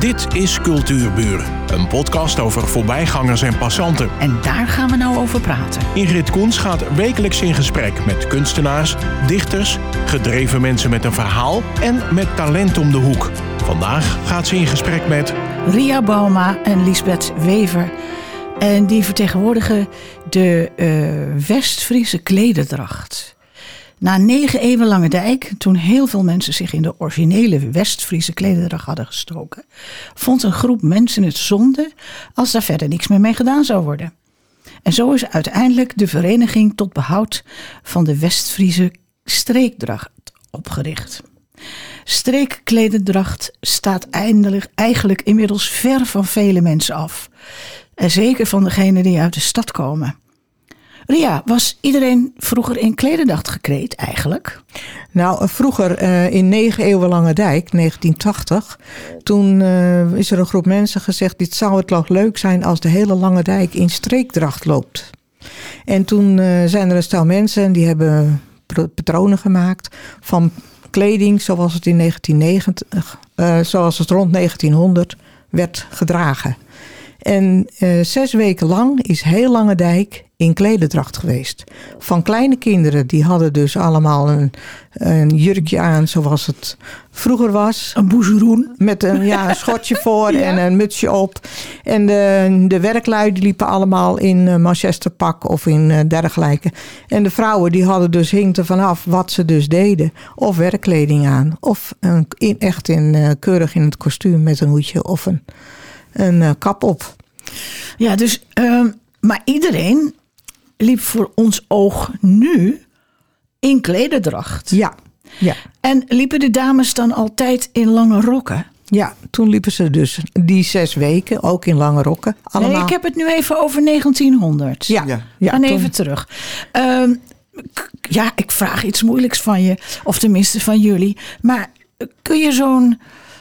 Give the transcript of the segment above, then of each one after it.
Dit is Cultuurburen, een podcast over voorbijgangers en passanten. En daar gaan we nou over praten. Ingrid Koens gaat wekelijks in gesprek met kunstenaars, dichters, gedreven mensen met een verhaal en met talent om de hoek. Vandaag gaat ze in gesprek met Ria Bauma en Lisbeth Wever. En die vertegenwoordigen de uh, West-Friese klederdracht. Na negen eeuwen lange dijk, toen heel veel mensen zich in de originele West-Friese klederdracht hadden gestoken, vond een groep mensen het zonde als daar verder niks meer mee gedaan zou worden. En zo is uiteindelijk de Vereniging tot Behoud van de West-Friese Streekdracht opgericht. Streekklededracht staat eindelijk, eigenlijk inmiddels ver van vele mensen af. En zeker van degenen die uit de stad komen. Ria, was iedereen vroeger in klederdacht gekleed eigenlijk? Nou, vroeger uh, in negen eeuwen lange dijk, 1980, toen uh, is er een groep mensen gezegd: dit zou het toch leuk zijn als de hele lange dijk in streekdracht loopt. En toen zijn er een stel mensen en die hebben patronen gemaakt van kleding zoals het in 1990, zoals het rond 1900 werd gedragen. En zes weken lang is heel Lange Dijk in klededracht geweest. Van kleine kinderen, die hadden dus allemaal een, een jurkje aan zoals het vroeger was. Een boezeroen. Met een, ja, een schotje voor ja. en een mutsje op. En de, de werklui die liepen allemaal in uh, Manchesterpak of in uh, dergelijke. En de vrouwen die hadden dus hinkten vanaf wat ze dus deden. Of werkkleding aan. Of een, in, echt in, uh, keurig in het kostuum met een hoedje of een een kap op. Ja, dus, uh, maar iedereen liep voor ons oog nu in klederdracht. Ja, ja. En liepen de dames dan altijd in lange rokken? Ja, toen liepen ze dus die zes weken ook in lange rokken. Allemaal. Nee, ik heb het nu even over 1900. Ja, ja, ja en even terug. Uh, ja, ik vraag iets moeilijks van je, of tenminste van jullie. Maar kun je zo'n,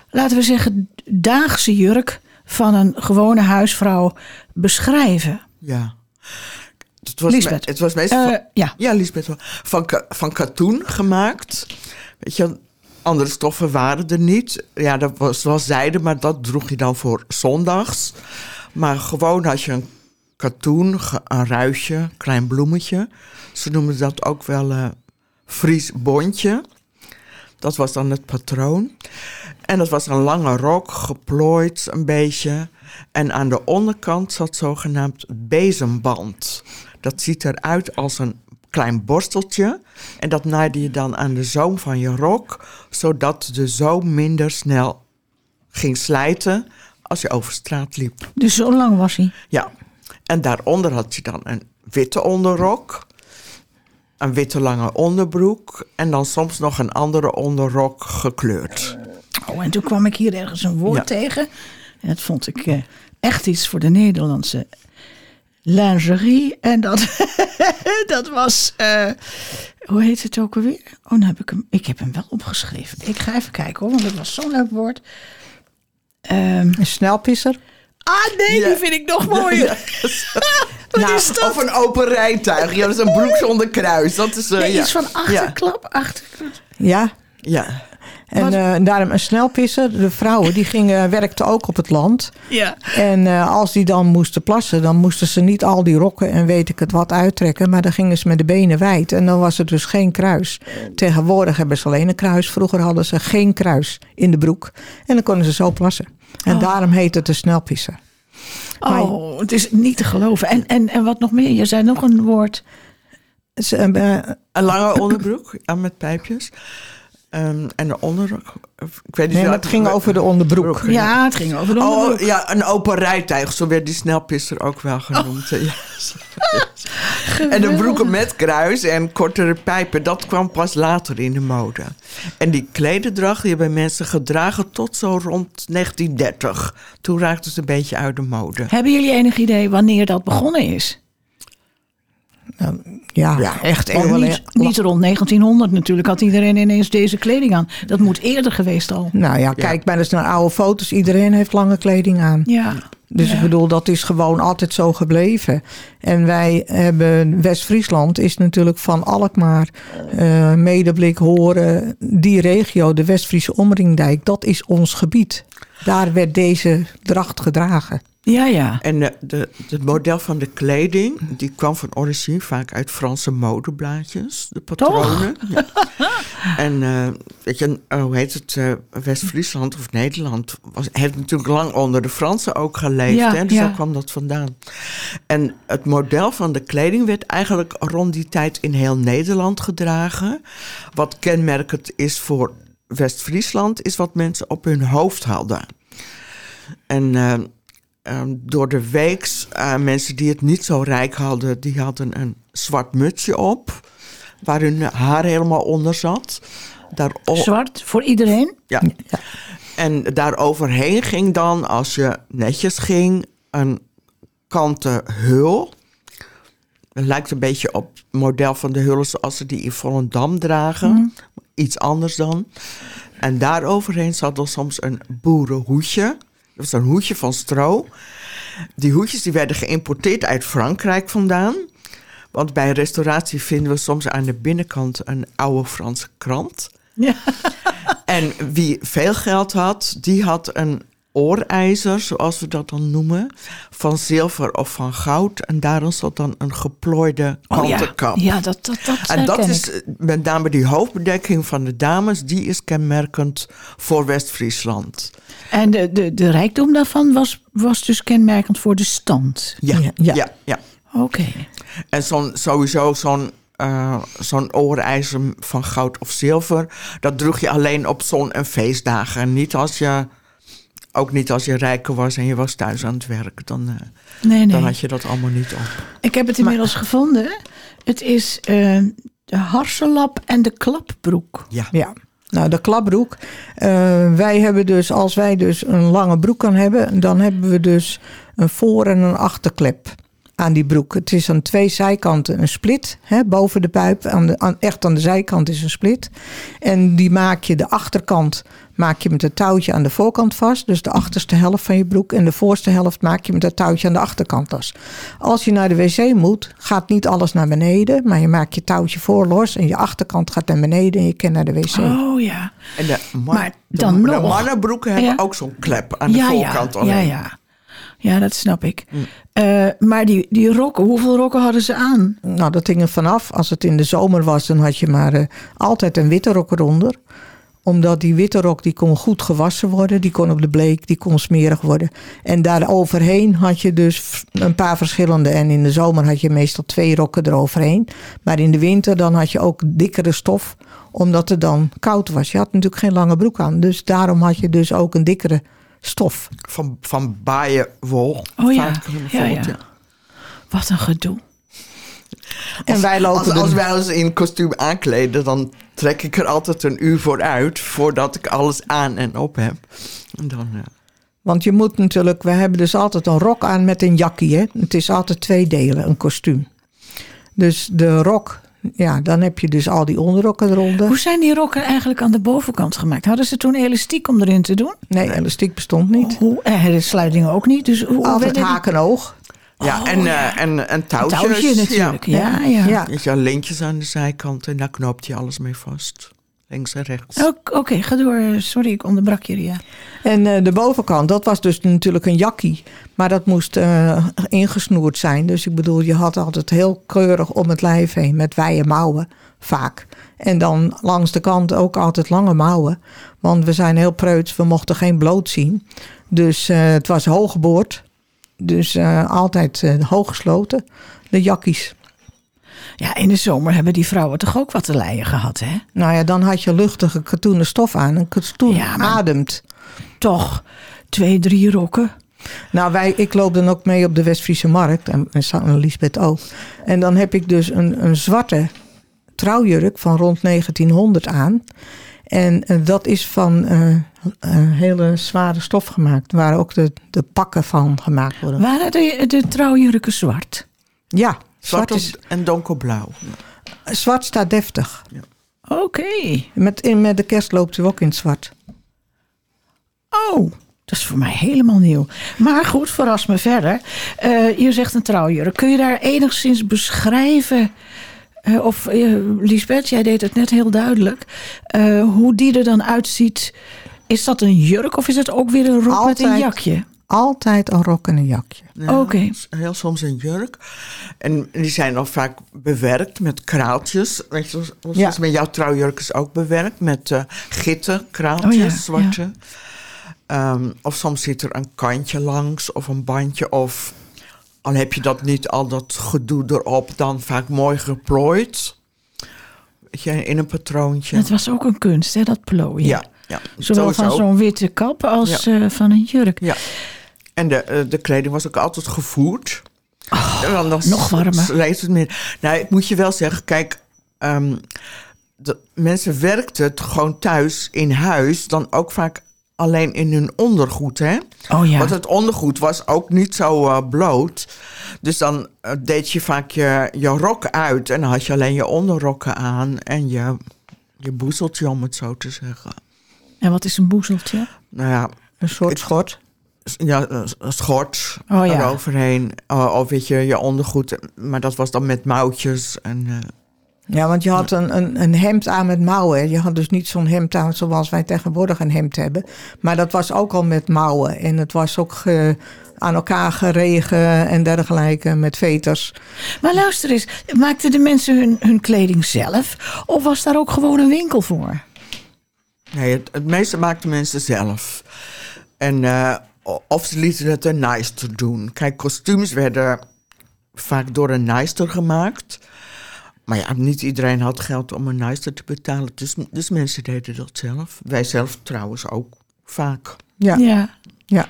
laten we zeggen, daagse jurk van een gewone huisvrouw beschrijven? Ja. Het was, Lisbeth. het was meestal Uh, van, ja. ja, Lisbeth. Van, van katoen gemaakt. Weet je, andere stoffen waren er niet. Ja, dat was wel zijde, maar dat droeg je dan voor zondags. Maar gewoon had je een katoen, een ruitje, een klein bloemetje. Ze noemden dat ook wel uh, Fries bondje. Dat was dan het patroon. En dat was een lange rok, geplooid een beetje. En aan de onderkant zat zogenaamd bezemband. Dat ziet eruit als een klein borsteltje. En dat naaide je dan aan de zoom van je rok, zodat de zoom minder snel ging slijten als je over straat liep. Dus zo lang was hij? Ja. En daaronder had je dan een witte onderrok, een witte lange onderbroek en dan soms nog een andere onderrok gekleurd. Oh, en toen kwam ik hier ergens een woord ja. tegen. En dat vond ik uh, echt iets voor de Nederlandse lingerie. En dat, dat was, uh, hoe heet het ook alweer? Oh, dan heb ik hem, ik heb hem wel opgeschreven. Ik ga even kijken hoor, want dat was zo'n leuk woord. Um, een snelpisser? Ah nee, ja. die vind ik nog mooier. Ja. nou, of een open rijtuig. Ja, dat is een broek zonder kruis. Dat is uh, ja, ja. iets van achterklap, achterklap. Ja. Ja. En uh, daarom een snelpisser. De vrouwen die gingen, werkten ook op het land. Ja. En uh, als die dan moesten plassen, dan moesten ze niet al die rokken en weet ik het wat uittrekken. Maar dan gingen ze met de benen wijd. En dan was er dus geen kruis. Tegenwoordig hebben ze alleen een kruis. Vroeger hadden ze geen kruis in de broek. En dan konden ze zo plassen. En oh. daarom heet het de snelpisser. Oh, maar, het is niet te geloven. En, en, en wat nog meer? Je zei nog een woord. Een, uh, een lange onderbroek ja, met pijpjes. Um, en de onderrok. Ik weet niet nee, het ging over de onderbroek. Ja, het ging over de onderbroek. Oh, ja, een open rijtuig. Zo werd die snelpisser ook wel genoemd. Oh. En de broeken met kruis en kortere pijpen. Dat kwam pas later in de mode. En die klederdracht die hebben mensen gedragen tot zo rond 1930. Toen raakte het een beetje uit de mode. Hebben jullie enig idee wanneer dat begonnen is? Nou, ja, ja, echt Want niet, niet rond 1900 natuurlijk had iedereen ineens deze kleding aan. Dat moet eerder geweest al. Nou ja, kijk maar eens naar oude foto's. Iedereen heeft lange kleding aan. Ja. Dus Ja. ik bedoel, dat is gewoon altijd zo gebleven. En wij hebben, West-Friesland is natuurlijk van Alkmaar, eh Medeblik, Horen, die regio, de West-Friese Omringdijk, dat is ons gebied. Daar werd deze dracht gedragen. Ja, ja. En de, de, het model van de kleding, die kwam van origine vaak uit Franse modeblaadjes. De patronen. Ja. En eh, weet je, eh, hoe heet het, eh, West-Friesland of Nederland was, heeft natuurlijk lang onder de Fransen ook geleefd. Ja, hè? Dus ja. daar kwam dat vandaan. En het model van de kleding werd eigenlijk rond die tijd in heel Nederland gedragen. Wat kenmerkend is voor West-Friesland, is wat mensen op hun hoofd hadden. En eh, ehm, door de weeks, eh, mensen die het niet zo rijk hadden, die hadden een zwart mutsje op, waar hun haar helemaal onder zat. Daarop, Zwart voor iedereen? ja. En daaroverheen ging dan, als je netjes ging, een kanten hul. Het lijkt een beetje op het model van de hullen zoals ze die in Volendam dragen. Iets anders dan. En daaroverheen zat dan soms een boerenhoedje. Dat was een hoedje van stro. Die hoedjes die werden geïmporteerd uit Frankrijk vandaan. Want bij restauratie vinden we soms aan de binnenkant een oude Franse krant. Ja. En wie veel geld had, die had een oorijzer, zoals we dat dan noemen, van zilver of van goud. En daarom zat dan een geplooide Oh ja. kantenkap. Ja, dat, dat, dat En dat is ik. eh, met name die hoofdbedekking van de dames, die is kenmerkend voor West-Friesland. En de, de, de rijkdom daarvan was, was dus kenmerkend voor de stand. Ja, Ja, ja, ja. ja. Oké. En zo'n, sowieso zo'n eh, zo'n oorijzer van goud of zilver, dat droeg je alleen op zon- en feestdagen. Niet als je, ook niet als je rijker was en je was thuis aan het werk. Dan, eh, Nee, nee. dan had je dat allemaal niet op. Ik heb het inmiddels gevonden. Het is eh, de harselap en de klapbroek. Ja. Ja. Nou, de klapbroek. eh, wij hebben dus, als wij dus een lange broek kan hebben, dan hebben we dus een voor- en een achterklep aan die broek. Het is aan twee zijkanten een split, hè, boven de pijp. Aan de, aan, echt aan de zijkant is een split. En die maak je, de achterkant maak je met een touwtje aan de voorkant vast. Dus de achterste helft van je broek. En de voorste helft maak je met een touwtje aan de achterkant vast. Als je naar de wc moet, gaat niet alles naar beneden. Maar je maakt je touwtje voor los en je achterkant gaat naar beneden en je kan naar de wc. Oh ja. En de, man- Maar de- dan de, nog. mannenbroeken hebben Ja. ook zo'n klep aan de ja, voorkant ja, alleen. ja, ja. Ja, dat snap ik. Hm. Eh, maar die, die rokken, hoeveel rokken hadden ze aan? Nou, dat hing er vanaf. Als het in de zomer was, dan had je maar eh, altijd een witte rok eronder. Omdat die witte rok, die kon goed gewassen worden. Die kon op de bleek, die kon smerig worden. En daar overheen had je dus een paar verschillende. En in de zomer had je meestal twee rokken eroverheen. Maar in de winter dan had je ook dikkere stof. Omdat het dan koud was. Je had natuurlijk geen lange broek aan. Dus daarom had je dus ook een dikkere stof. Van, van baaienwol. Oh ja, ja, ja. Wat een gedoe. En wij lopen Als, als wij ons in kostuum aankleden, dan trek ik er altijd een uur voor uit. Voordat ik alles aan en op heb. En dan, Want je moet natuurlijk, we hebben dus altijd een rok aan met een jakkie. Hè? Het is altijd twee delen, een kostuum. Dus de rok, ja, dan heb je dus al die onderrokken eronder. Hoe zijn die rokken eigenlijk aan de bovenkant gemaakt? Hadden ze toen elastiek om erin te doen? Nee, elastiek bestond niet. Hoe, eh, de sluitingen ook niet. Dus hoe, Altijd haak en oog. ja, Oh, en, ja. eh, en, en touwtjes. Touwtje natuurlijk. Ja, ja. Ja. ja. Wel, lintjes aan de zijkant en daar knoopt je alles mee vast. Links en rechts. Oké, ga door. Sorry, ik onderbrak jullie. Ja. En eh, de bovenkant, dat was dus natuurlijk een jakkie. Maar dat moest eh, ingesnoerd zijn. Dus ik bedoel, je had altijd heel keurig om het lijf heen met wijde mouwen, vaak. En dan langs de kant ook altijd lange mouwen. Want we zijn heel preuts, we mochten geen bloot zien. Dus eh, het was hooggeboord. Dus eh, altijd hoog gesloten, de jakkies. Ja, in de zomer hebben die vrouwen toch ook wat te lijden gehad, hè? Nou ja, dan had je luchtige katoenen stof aan. En katoen Ja, ademt. Toch twee, drie rokken. Nou, wij, ik loop dan ook mee op de Westfriese Markt. En, en Lisbeth ook. En dan heb ik dus een, een zwarte trouwjurk van rond 1900 aan. En eh, dat is van eh, een hele zware stof gemaakt. Waar ook de, de pakken van gemaakt worden. Waren de, de trouwjurken zwart? Ja, Zwart is, en donkerblauw. zwart staat deftig. Oké. Met, in, met de kerst loopt u ook in het zwart. Oh, dat is voor mij helemaal nieuw. Maar goed, verras me verder. Eh, je zegt een trouwjurk. Kun je daar enigszins beschrijven... eh, of eh, Lisbeth, jij deed het net heel duidelijk... hoe die er dan uitziet is dat een jurk of is het ook weer een rok met een jakje? Altijd een rok en een jakje. Ja, Oké. Heel soms een jurk. En die zijn dan vaak bewerkt met kraaltjes. Weet je, zoals, zoals Ja. met jouw trouwjurk is ook bewerkt met eh, gitten, kraaltjes, Oh ja, zwarte. Ehm, of soms zit er een kantje langs of een bandje. Of al heb je dat niet, al dat gedoe erop, dan vaak mooi geplooid. Weet je, in een patroontje. Het was ook een kunst, hè, dat plooien. ja, ja, Zowel van zo'n witte kap als eh, van een jurk. Ja. En de, eh, de kleding was ook altijd gevoerd. Oh, nog warmer. sleet het meer. Nou, ik moet je wel zeggen, kijk, ehm, de mensen werkten het gewoon thuis in huis, dan ook vaak alleen in hun ondergoed, hè? Oh ja. Want het ondergoed was ook niet zo eh, bloot. Dus dan eh, deed je vaak je, je rok uit en dan had je alleen je onderrokken aan en je, je boezeltje, om het zo te zeggen. En wat is een boezeltje? Nou ja, Een soort schort. Ja, een een schort Oh ja. eroverheen. Uh, of weet je, je ondergoed. Maar dat was dan met mouwtjes. En, eh, Ja, want je had een, een, een hemd aan met mouwen. Je had dus niet zo'n hemd aan zoals wij tegenwoordig een hemd hebben. Maar dat was ook al met mouwen. En het was ook ge- aan elkaar geregen en dergelijke met veters. Maar luister eens, maakten de mensen hun, hun kleding zelf? Of was daar ook gewoon een winkel voor? nee, het, het meeste maakten mensen zelf. En, eh, of ze lieten het een naaister doen. Kijk, kostuums werden vaak door een naaister gemaakt. Maar ja, niet iedereen had geld om een naaister te betalen. Dus, dus mensen deden dat zelf. Wij zelf trouwens ook vaak. Ja, Ja. ja.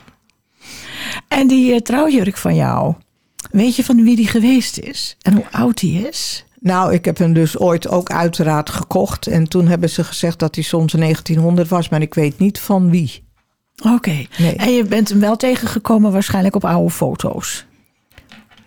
En die eh, trouwjurk van jou, weet je van wie die geweest is? En hoe oud die is? Nou, ik heb hem dus ooit ook uiteraard gekocht. En toen hebben ze gezegd dat hij soms 1900 was. Maar ik weet niet van wie. Oké. Nee. En je bent hem wel tegengekomen waarschijnlijk op oude foto's.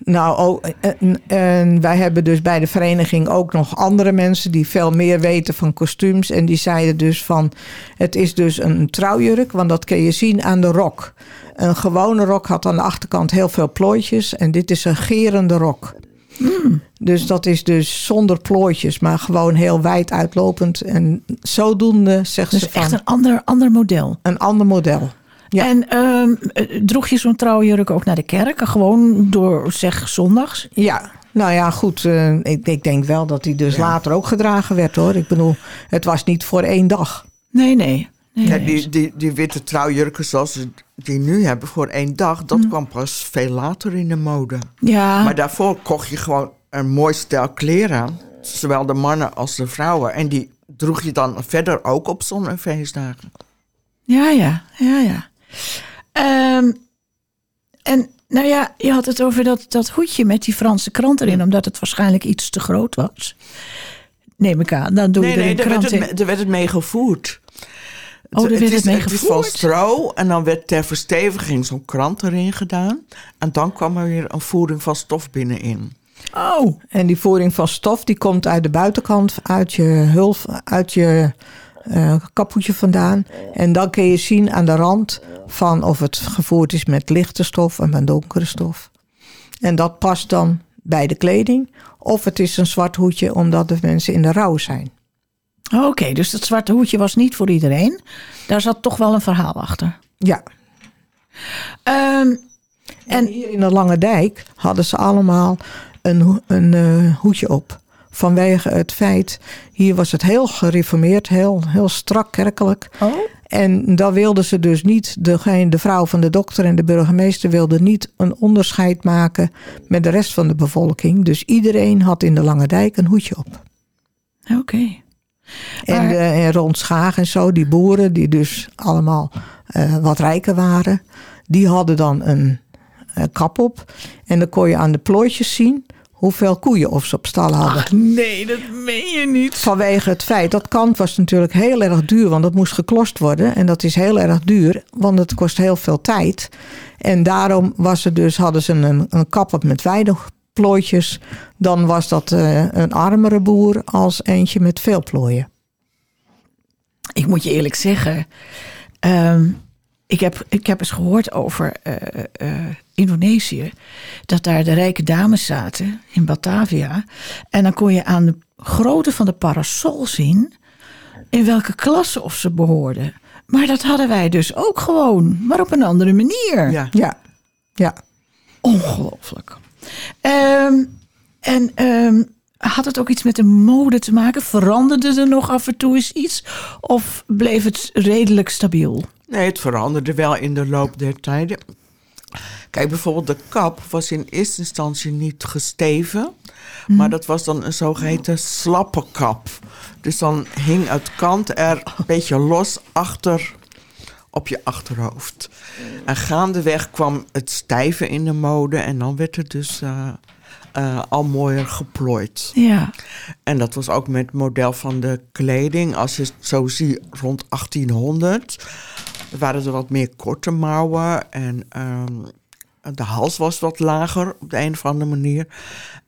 Nou, oh, en, en wij hebben dus bij de vereniging ook nog andere mensen die veel meer weten van kostuums. En die zeiden dus van, het is dus een trouwjurk, want dat kun je zien aan de rok. Een gewone rok had aan de achterkant heel veel plooitjes en dit is een gerende rok. Dus dat is dus zonder plooitjes, maar gewoon heel wijd uitlopend. En zodoende zegt Dus ze van echt een ander, ander model. een ander model. Ja. En ehm, eh, droeg je zo'n trouwjurk ook naar de kerk? Gewoon door, zeg, zondags? Ja, nou ja, goed. eh, ik, ik denk wel dat die dus later ook gedragen werd hoor. Ik bedoel, het was niet voor één dag. Nee, nee. Ja, die, die, die witte trouwjurken zoals ze die nu hebben voor één dag, dat kwam pas veel later in de mode. ja. Maar daarvoor kocht je gewoon een mooi stel kleren, zowel de mannen als de vrouwen. En die droeg je dan verder ook op zon- en feestdagen. Ja, ja, ja, ja. Ehm, en nou ja, je had het over dat, dat hoedje met die Franse krant erin, omdat het waarschijnlijk iets te groot was. Neem ik aan. Dan doe Nee, je er nee, een werd, krant het, in. mee- daar werd het mee gevoerd. Oh, daar werd is, het mee Het is van stro en dan werd ter versteviging zo'n krant erin gedaan. En dan kwam er weer een voering van stof binnenin. Oh, En die voering van stof die komt uit de buitenkant, uit je hulp, uit je eh kapoetje vandaan. En dan kun je zien aan de rand van of het gevoerd is met lichte stof en met donkere stof. En dat past dan bij de kleding. Of het is een zwart hoedje omdat de mensen in de rouw zijn. Oké. dus dat zwarte hoedje was niet voor iedereen. Daar zat toch wel een verhaal achter. Ja. Ehm, En hier in de Lange Dijk hadden ze allemaal een, een eh, hoedje op. Vanwege het feit, hier was het heel gereformeerd, heel, heel strak kerkelijk. oh, En dan wilden ze dus niet, degene, de vrouw van de dokter en de burgemeester wilden niet een onderscheid maken met de rest van de bevolking. Dus iedereen had in de Lange Dijk een hoedje op. oké. En, Maar- de, en rond Schaag en zo, die boeren die dus allemaal eh, wat rijker waren, die hadden dan een eh, kap op. En dan kon je aan de plooitjes zien hoeveel koeien of ze op stal hadden. Ach, nee, dat meen je niet. Vanwege het feit, dat kant was natuurlijk heel erg duur, want dat moest geklost worden. En dat is heel erg duur, want het kost heel veel tijd. En daarom was het dus, hadden ze een, een kap op met weinig plooitjes. Dan was dat eh, een armere boer als eentje met veel plooien. Ik moet je eerlijk zeggen. ehm, ik, heb, ik heb eens gehoord over eh, eh, Indonesië. Dat daar de rijke dames zaten in Batavia. En dan kon je aan de grootte van de parasol zien. in welke klasse of ze behoorden. Maar dat hadden wij dus ook gewoon, maar op een andere manier. Ja. Ja, ja. Ongelooflijk. Ehm, en ehm, had het ook iets met de mode te maken? Veranderde er nog af en toe eens iets? Of bleef het redelijk stabiel? Nee, het veranderde wel in de loop der tijden. Kijk, bijvoorbeeld de kap was in eerste instantie niet gesteven. Maar dat was dan een zogeheten slappe kap. Dus dan hing het kant er een beetje los achter op je achterhoofd. En gaandeweg kwam het stijve in de mode. En dan werd het dus eh, eh, al mooier geplooid. Ja. En dat was ook met het model van de kleding. Als je het zo ziet, rond 1800 waren er wat meer korte mouwen. En ehm, de hals was wat lager op de een of andere manier.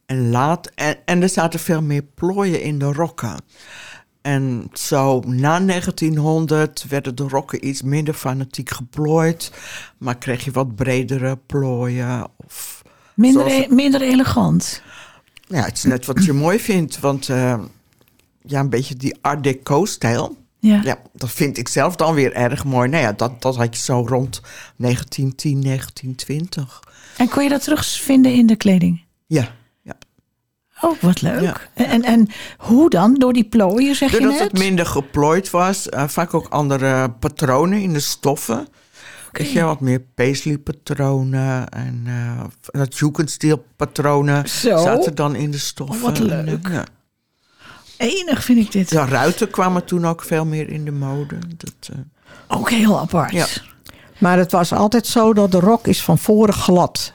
En, laat, en, en er zaten veel meer plooien in de rokken. En zo na 1900 werden de rokken iets minder fanatiek geplooid. Maar kreeg je wat bredere plooien. Of, Minder, Zoals- e- minder elegant. ja, het is net wat je mooi vindt. Want eh, ja, een beetje die art deco-stijl. Ja. Ja, dat vind ik zelf dan weer erg mooi. Nou ja, dat, dat had je zo rond 1910, 1920. En kon je dat terugvinden in de kleding? Ja. Oh, wat leuk. Ja. En, en hoe dan? Door die plooien, zeg je Doordat net? het minder geplooid was, eh, vaak ook andere patronen in de stoffen. Kreeg je wat meer paisley patronen en eh dat Jugendstil patronen Zo. zaten dan in de stoffen. Oh, wat leuk. Ja. Enig vind ik dit. Ja, ruiten kwamen toen ook veel meer in de mode. Dat, eh, Ook heel apart. Ja. Maar het was altijd zo dat de rok is van voren glad.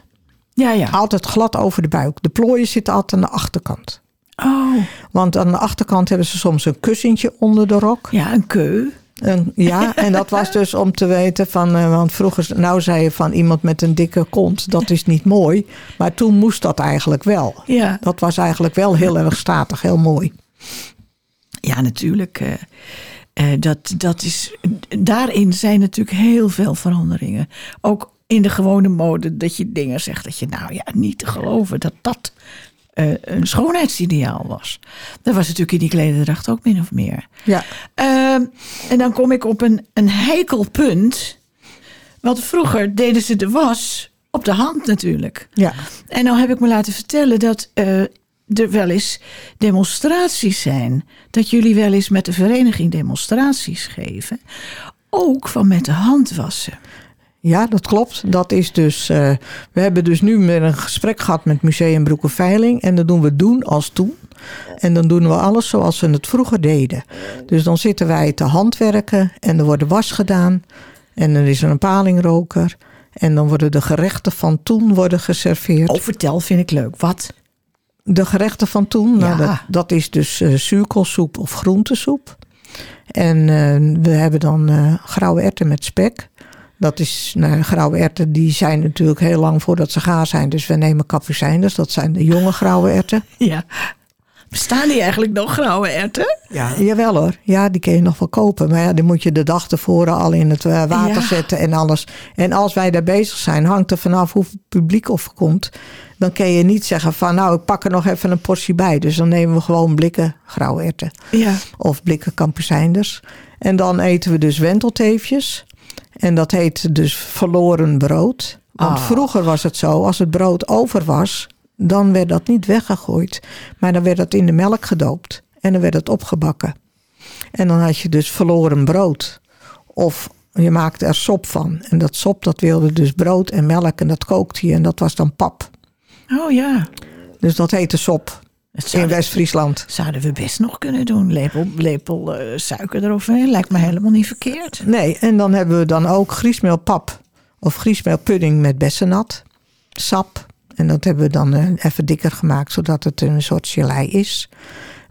Ja. ja. Altijd glad over de buik. De plooien zitten altijd aan de achterkant. Oh, Want aan de achterkant hebben ze soms een kussentje onder de rok. ja, een keu. En, ja, en dat was dus om te weten van, eh, want vroeger, nou zei je van iemand met een dikke kont, dat is niet mooi. Maar toen moest dat eigenlijk wel. Ja. Dat was eigenlijk wel heel erg statig, heel mooi. Ja, natuurlijk. eh, eh, dat, dat is, daarin zijn natuurlijk heel veel veranderingen. Ook in de gewone mode, dat je dingen zegt dat je, nou ja, niet te geloven dat dat eh, een schoonheidsideaal was. Dat was natuurlijk in die klederdracht ook min of meer. Ja, Ehm, en dan kom ik op een, een heikel punt. Want vroeger deden ze de was op de hand natuurlijk. ja. En nou heb ik me laten vertellen dat eh, er wel eens demonstraties zijn. Dat jullie wel eens met de vereniging demonstraties geven. Ook van met de hand wassen. Ja, dat klopt. Dat is dus, eh, we hebben dus nu weer een gesprek gehad met Museum Broek en Veiling. En dat doen we doen als toen. En dan doen we alles zoals we het vroeger deden. Dus dan zitten wij te handwerken en er wordt was gedaan. En er is er een palingroker. En dan worden de gerechten van toen worden geserveerd. Oh, vertel, vind ik leuk. Wat? De gerechten van toen, nou, Ja. dat, dat is dus eh zuurkoolsoep of groentesoep. En eh, we hebben dan eh, grauwe erwten met spek. Dat is, nou, grauwe erwten die zijn natuurlijk heel lang voordat ze gaar zijn. Dus we nemen kapucijnders, dat zijn de jonge grauwe erwten. Ja. Bestaan die eigenlijk nog, grauwe erwten? ja. Jawel hoor, ja die kun je nog wel kopen. Maar ja, die moet je de dag tevoren al in het eh, water Ja. zetten en alles. En als wij daar bezig zijn, hangt er vanaf hoeveel publiek of komt. Dan kun je niet zeggen van nou ik pak er nog even een portie bij. Dus dan nemen we gewoon blikken grauwe erwten. Ja. of blikken kapucijnders. En dan eten we dus wentelteefjes. En dat heet dus verloren brood. Want Ah. vroeger was het zo, als het brood over was, dan werd dat niet weggegooid. Maar dan werd dat in de melk gedoopt. En dan werd het opgebakken. En dan had je dus verloren brood. Of je maakte er sop van. En dat sop dat wilde dus brood en melk en dat kookte je. En dat was dan pap. Oh ja. Dus dat heette sop in West-Friesland. zouden we best nog kunnen doen. Lepel, lepel eh, suiker eroverheen. Lijkt me helemaal niet verkeerd. Nee, en dan hebben we dan ook griesmeelpap of griesmeelpudding met bessennat, sap. En dat hebben we dan eh, even dikker gemaakt, zodat het een soort gelei is.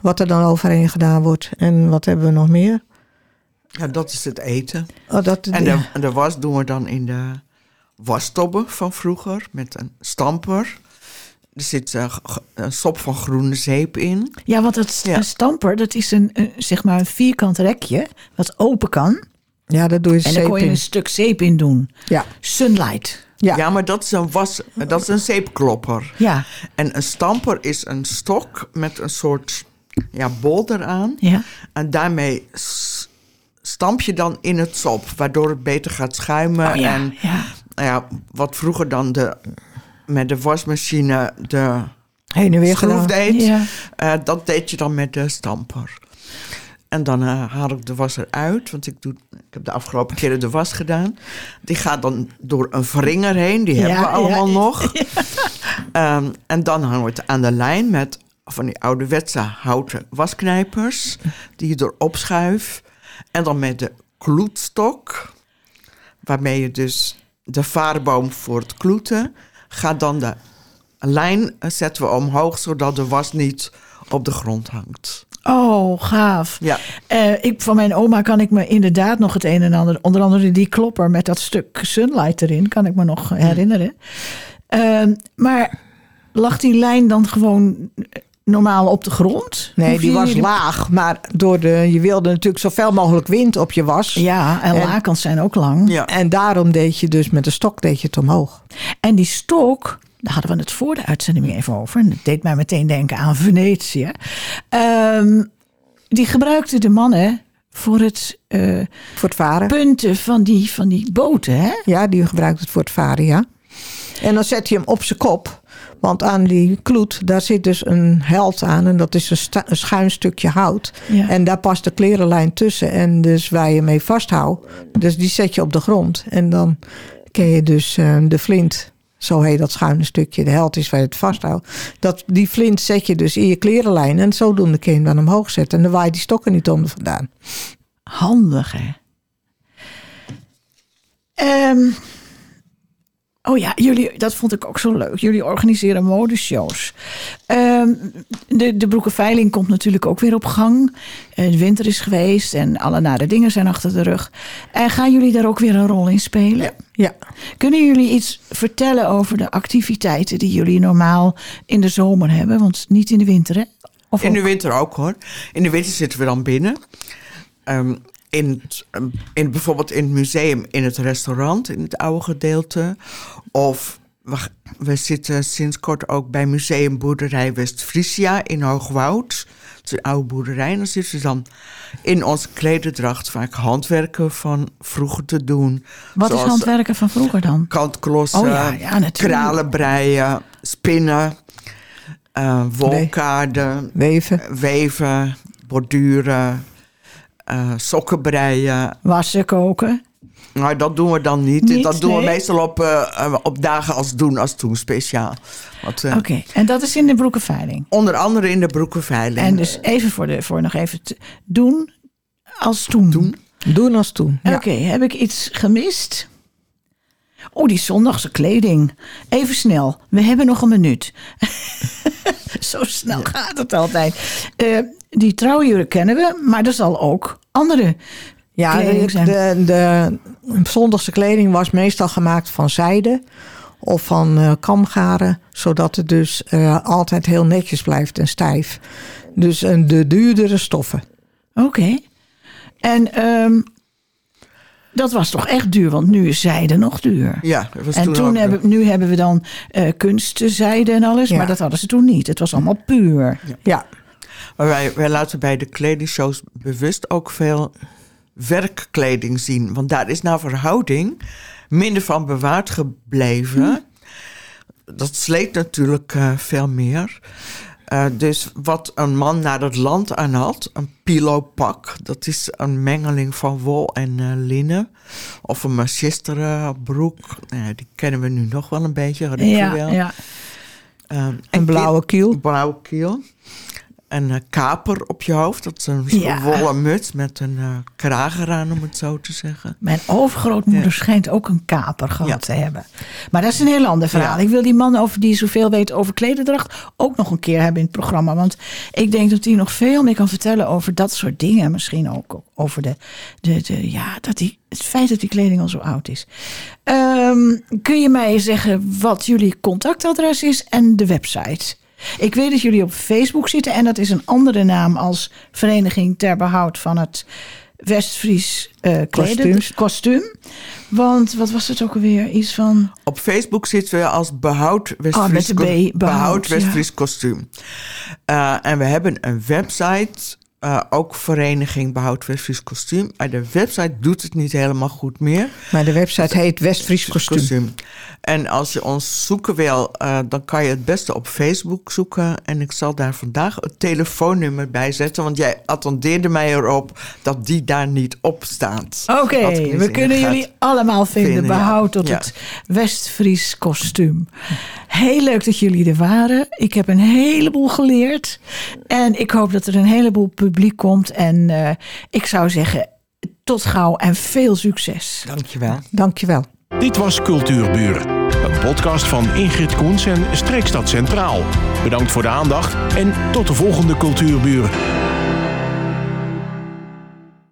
Wat er dan overheen gedaan wordt. En wat hebben we nog meer? ja, dat is het eten. Oh, dat, En de, de was doen we dan in de wastobbe van vroeger met een stamper. Er zit eh, een sop van groene zeep in. Ja, want het Ja. een stamper, dat is een, een, zeg maar een vierkant rekje. Wat open kan. ja, daar doe je En dan zeep kon je in. een stuk zeep in doen. Ja, Sunlight. ja. Ja, maar dat is een, was, dat is een zeepklopper. Ja. En een stamper is een stok met een soort ja, bol eraan. Ja. En daarmee stamp je dan in het sop, waardoor het beter gaat schuimen. Oh ja, en ja. nou ja, wat vroeger dan de, met de wasmachine de Heen en weer schroef gedaan. deed, Ja. eh, dat deed je dan met de stamper. En dan eh, haal ik de was eruit, want ik, doe, ik heb de afgelopen keren de was gedaan. Die gaat dan door een wringer heen, die hebben Ja, we allemaal ja. nog. Ehm, en dan hangen we het aan de lijn met van die ouderwetse houten wasknijpers, die je erop schuift. En dan met de kloetstok, waarmee je dus de vaarboom voor het kloeten, gaat dan de lijn zetten we omhoog, zodat de was niet op de grond hangt. Oh, gaaf. Ja. Eh, ik, van mijn oma kan ik me inderdaad nog het een en ander... onder andere die klopper met dat stuk sunlight erin... kan ik me nog herinneren. Ehm, maar lag die lijn dan gewoon normaal op de grond? Nee, die was laag. Maar door de, je wilde natuurlijk zoveel mogelijk wind op je was. Ja, en, En- lakens zijn ook lang. Ja. En daarom deed je dus met de stok deed je het omhoog. En die stok, daar hadden we het voor de uitzending even over. En dat deed mij meteen denken aan Venetië. Ehm, die gebruikten de mannen voor het eh, Voor het varen. punten van die, van die boten. Hè? Ja, die gebruikt het voor het varen, ja. En dan zet je hem op zijn kop. Want aan die kloet, daar zit dus een held aan. En dat is een, schuin stukje hout. Ja. En daar past de klerenlijn tussen. En dus waar je mee vasthoudt. Dus die zet je op de grond. En dan kun je dus eh, de flint, zo heet dat schuine stukje. De held is waar je het vasthoudt. Dat, die flint zet je dus in je klerenlijn. En zodoende kun je hem dan omhoog zetten. En dan waait die stokken niet onder vandaan. Handig, hè? Ehm, oh ja, jullie, dat vond ik ook zo leuk. Jullie organiseren modeshows. Ehm, de, de Broekenveiling komt natuurlijk ook weer op gang. Eh, De winter is geweest en alle nare dingen zijn achter de rug. En gaan jullie daar ook weer een rol in spelen? Ja. Kunnen jullie iets vertellen over de activiteiten die jullie normaal in de zomer hebben? Want niet in de winter, hè? Of In de winter ook hoor. In de winter zitten we dan binnen. Ehm, in, ehm, in, bijvoorbeeld in het museum, in het restaurant, in het oude gedeelte. Of we, we zitten sinds kort ook bij Museum Boerderij West-Friesia in Hoogwoud. Het is een oude boerderij. En dan zitten we dan in onze klederdracht vaak handwerken van vroeger te doen. Wat is handwerken van vroeger dan? Kantklossen, Oh ja, ja, natuurlijk. kralen breien, spinnen, eh wolkaarden Weven. weven, borduren, eh, sokken breien. Wassen, koken. Nou, dat doen we dan niet. Niet, dat doen we meestal op, eh, eh, op dagen als doen als toen speciaal. Eh, Oké, en dat is in de broekenveiling. Onder andere in de broekenveiling. En dus even voor, de, voor nog even te doen als toen. Doen. Doen als toen. Ja. Oké, heb ik iets gemist? Oh, die zondagse kleding. Even snel, we hebben nog een minuut. Zo snel gaat het altijd. Eh, die trouwjurk kennen we, maar er zal ook andere Ja, kleding de, zijn. de, de zondagse kleding was meestal gemaakt van zijde of van eh, kamgaren, zodat het dus eh, altijd heel netjes blijft en stijf. Dus eh, de duurdere stoffen. Oké. En ehm, dat was toch echt duur, want nu is zijde nog duur. Ja, dat was En toen, hebben, nu hebben we dan eh kunstzijde en alles, Ja. maar dat hadden ze toen niet. Het was allemaal puur. Ja, Maar wij, wij laten bij de kledingshows bewust ook veel werkkleding zien. Want daar is naar verhouding minder van bewaard gebleven. Dat sleet natuurlijk eh, veel meer. Eh, dus wat een man naar het land aan had, een pilopak, dat is een mengeling van wol en eh, linnen. Of een machistere broek, Nou die kennen we nu nog wel een beetje, Ja, wel. ja. Eh, een blauwe kiel. een blauwe kiel. Een eh, kaper op je hoofd. Dat is een Ja. wollen muts met een eh kraag eraan, om het zo te zeggen. Mijn overgrootmoeder Ja. schijnt ook een kaper gehad Ja. te hebben. Maar dat is een heel ander verhaal. Ik wil die man over die zoveel weet over klederdracht ook nog een keer hebben in het programma. Want ik denk dat hij nog veel meer kan vertellen over dat soort dingen. Misschien ook over de, de, de, ja, dat die, het feit dat die kleding al zo oud is. Ehm, kun je mij zeggen wat jullie contactadres is en de website? Ik weet dat jullie op Facebook zitten en dat is een andere naam als Vereniging ter Behoud van het Westfries kleden, Kostuums. kostuum. Want wat was het ook alweer? Iets van. Op Facebook zitten we als Behoud Ah, met Westfries de B, Behoud, ja. Westfries Kostuum. Eh, en we hebben een website eh, ook vereniging Behoud Westfries Kostuum. Maar de website doet het niet helemaal goed meer. Maar de website heet Westfries Kostuum. En als je ons zoeken wil, uh, dan kan je het beste op Facebook zoeken. En ik zal daar vandaag het telefoonnummer bij zetten. Want jij attendeerde mij erop dat die daar niet op staat. Oké, okay, we kunnen jullie allemaal vinden. vinden behoud tot ja. het Westfries kostuum. Heel leuk dat jullie er waren. Ik heb een heleboel geleerd. En ik hoop dat er een heleboel publiek komt. En uh, ik zou zeggen, tot gauw en veel succes. Dankjewel. Dankjewel. Dit was Cultuurburen. Een podcast van Ingrid Koens en Streekstad Centraal. Bedankt voor de aandacht en tot de volgende Cultuurburen.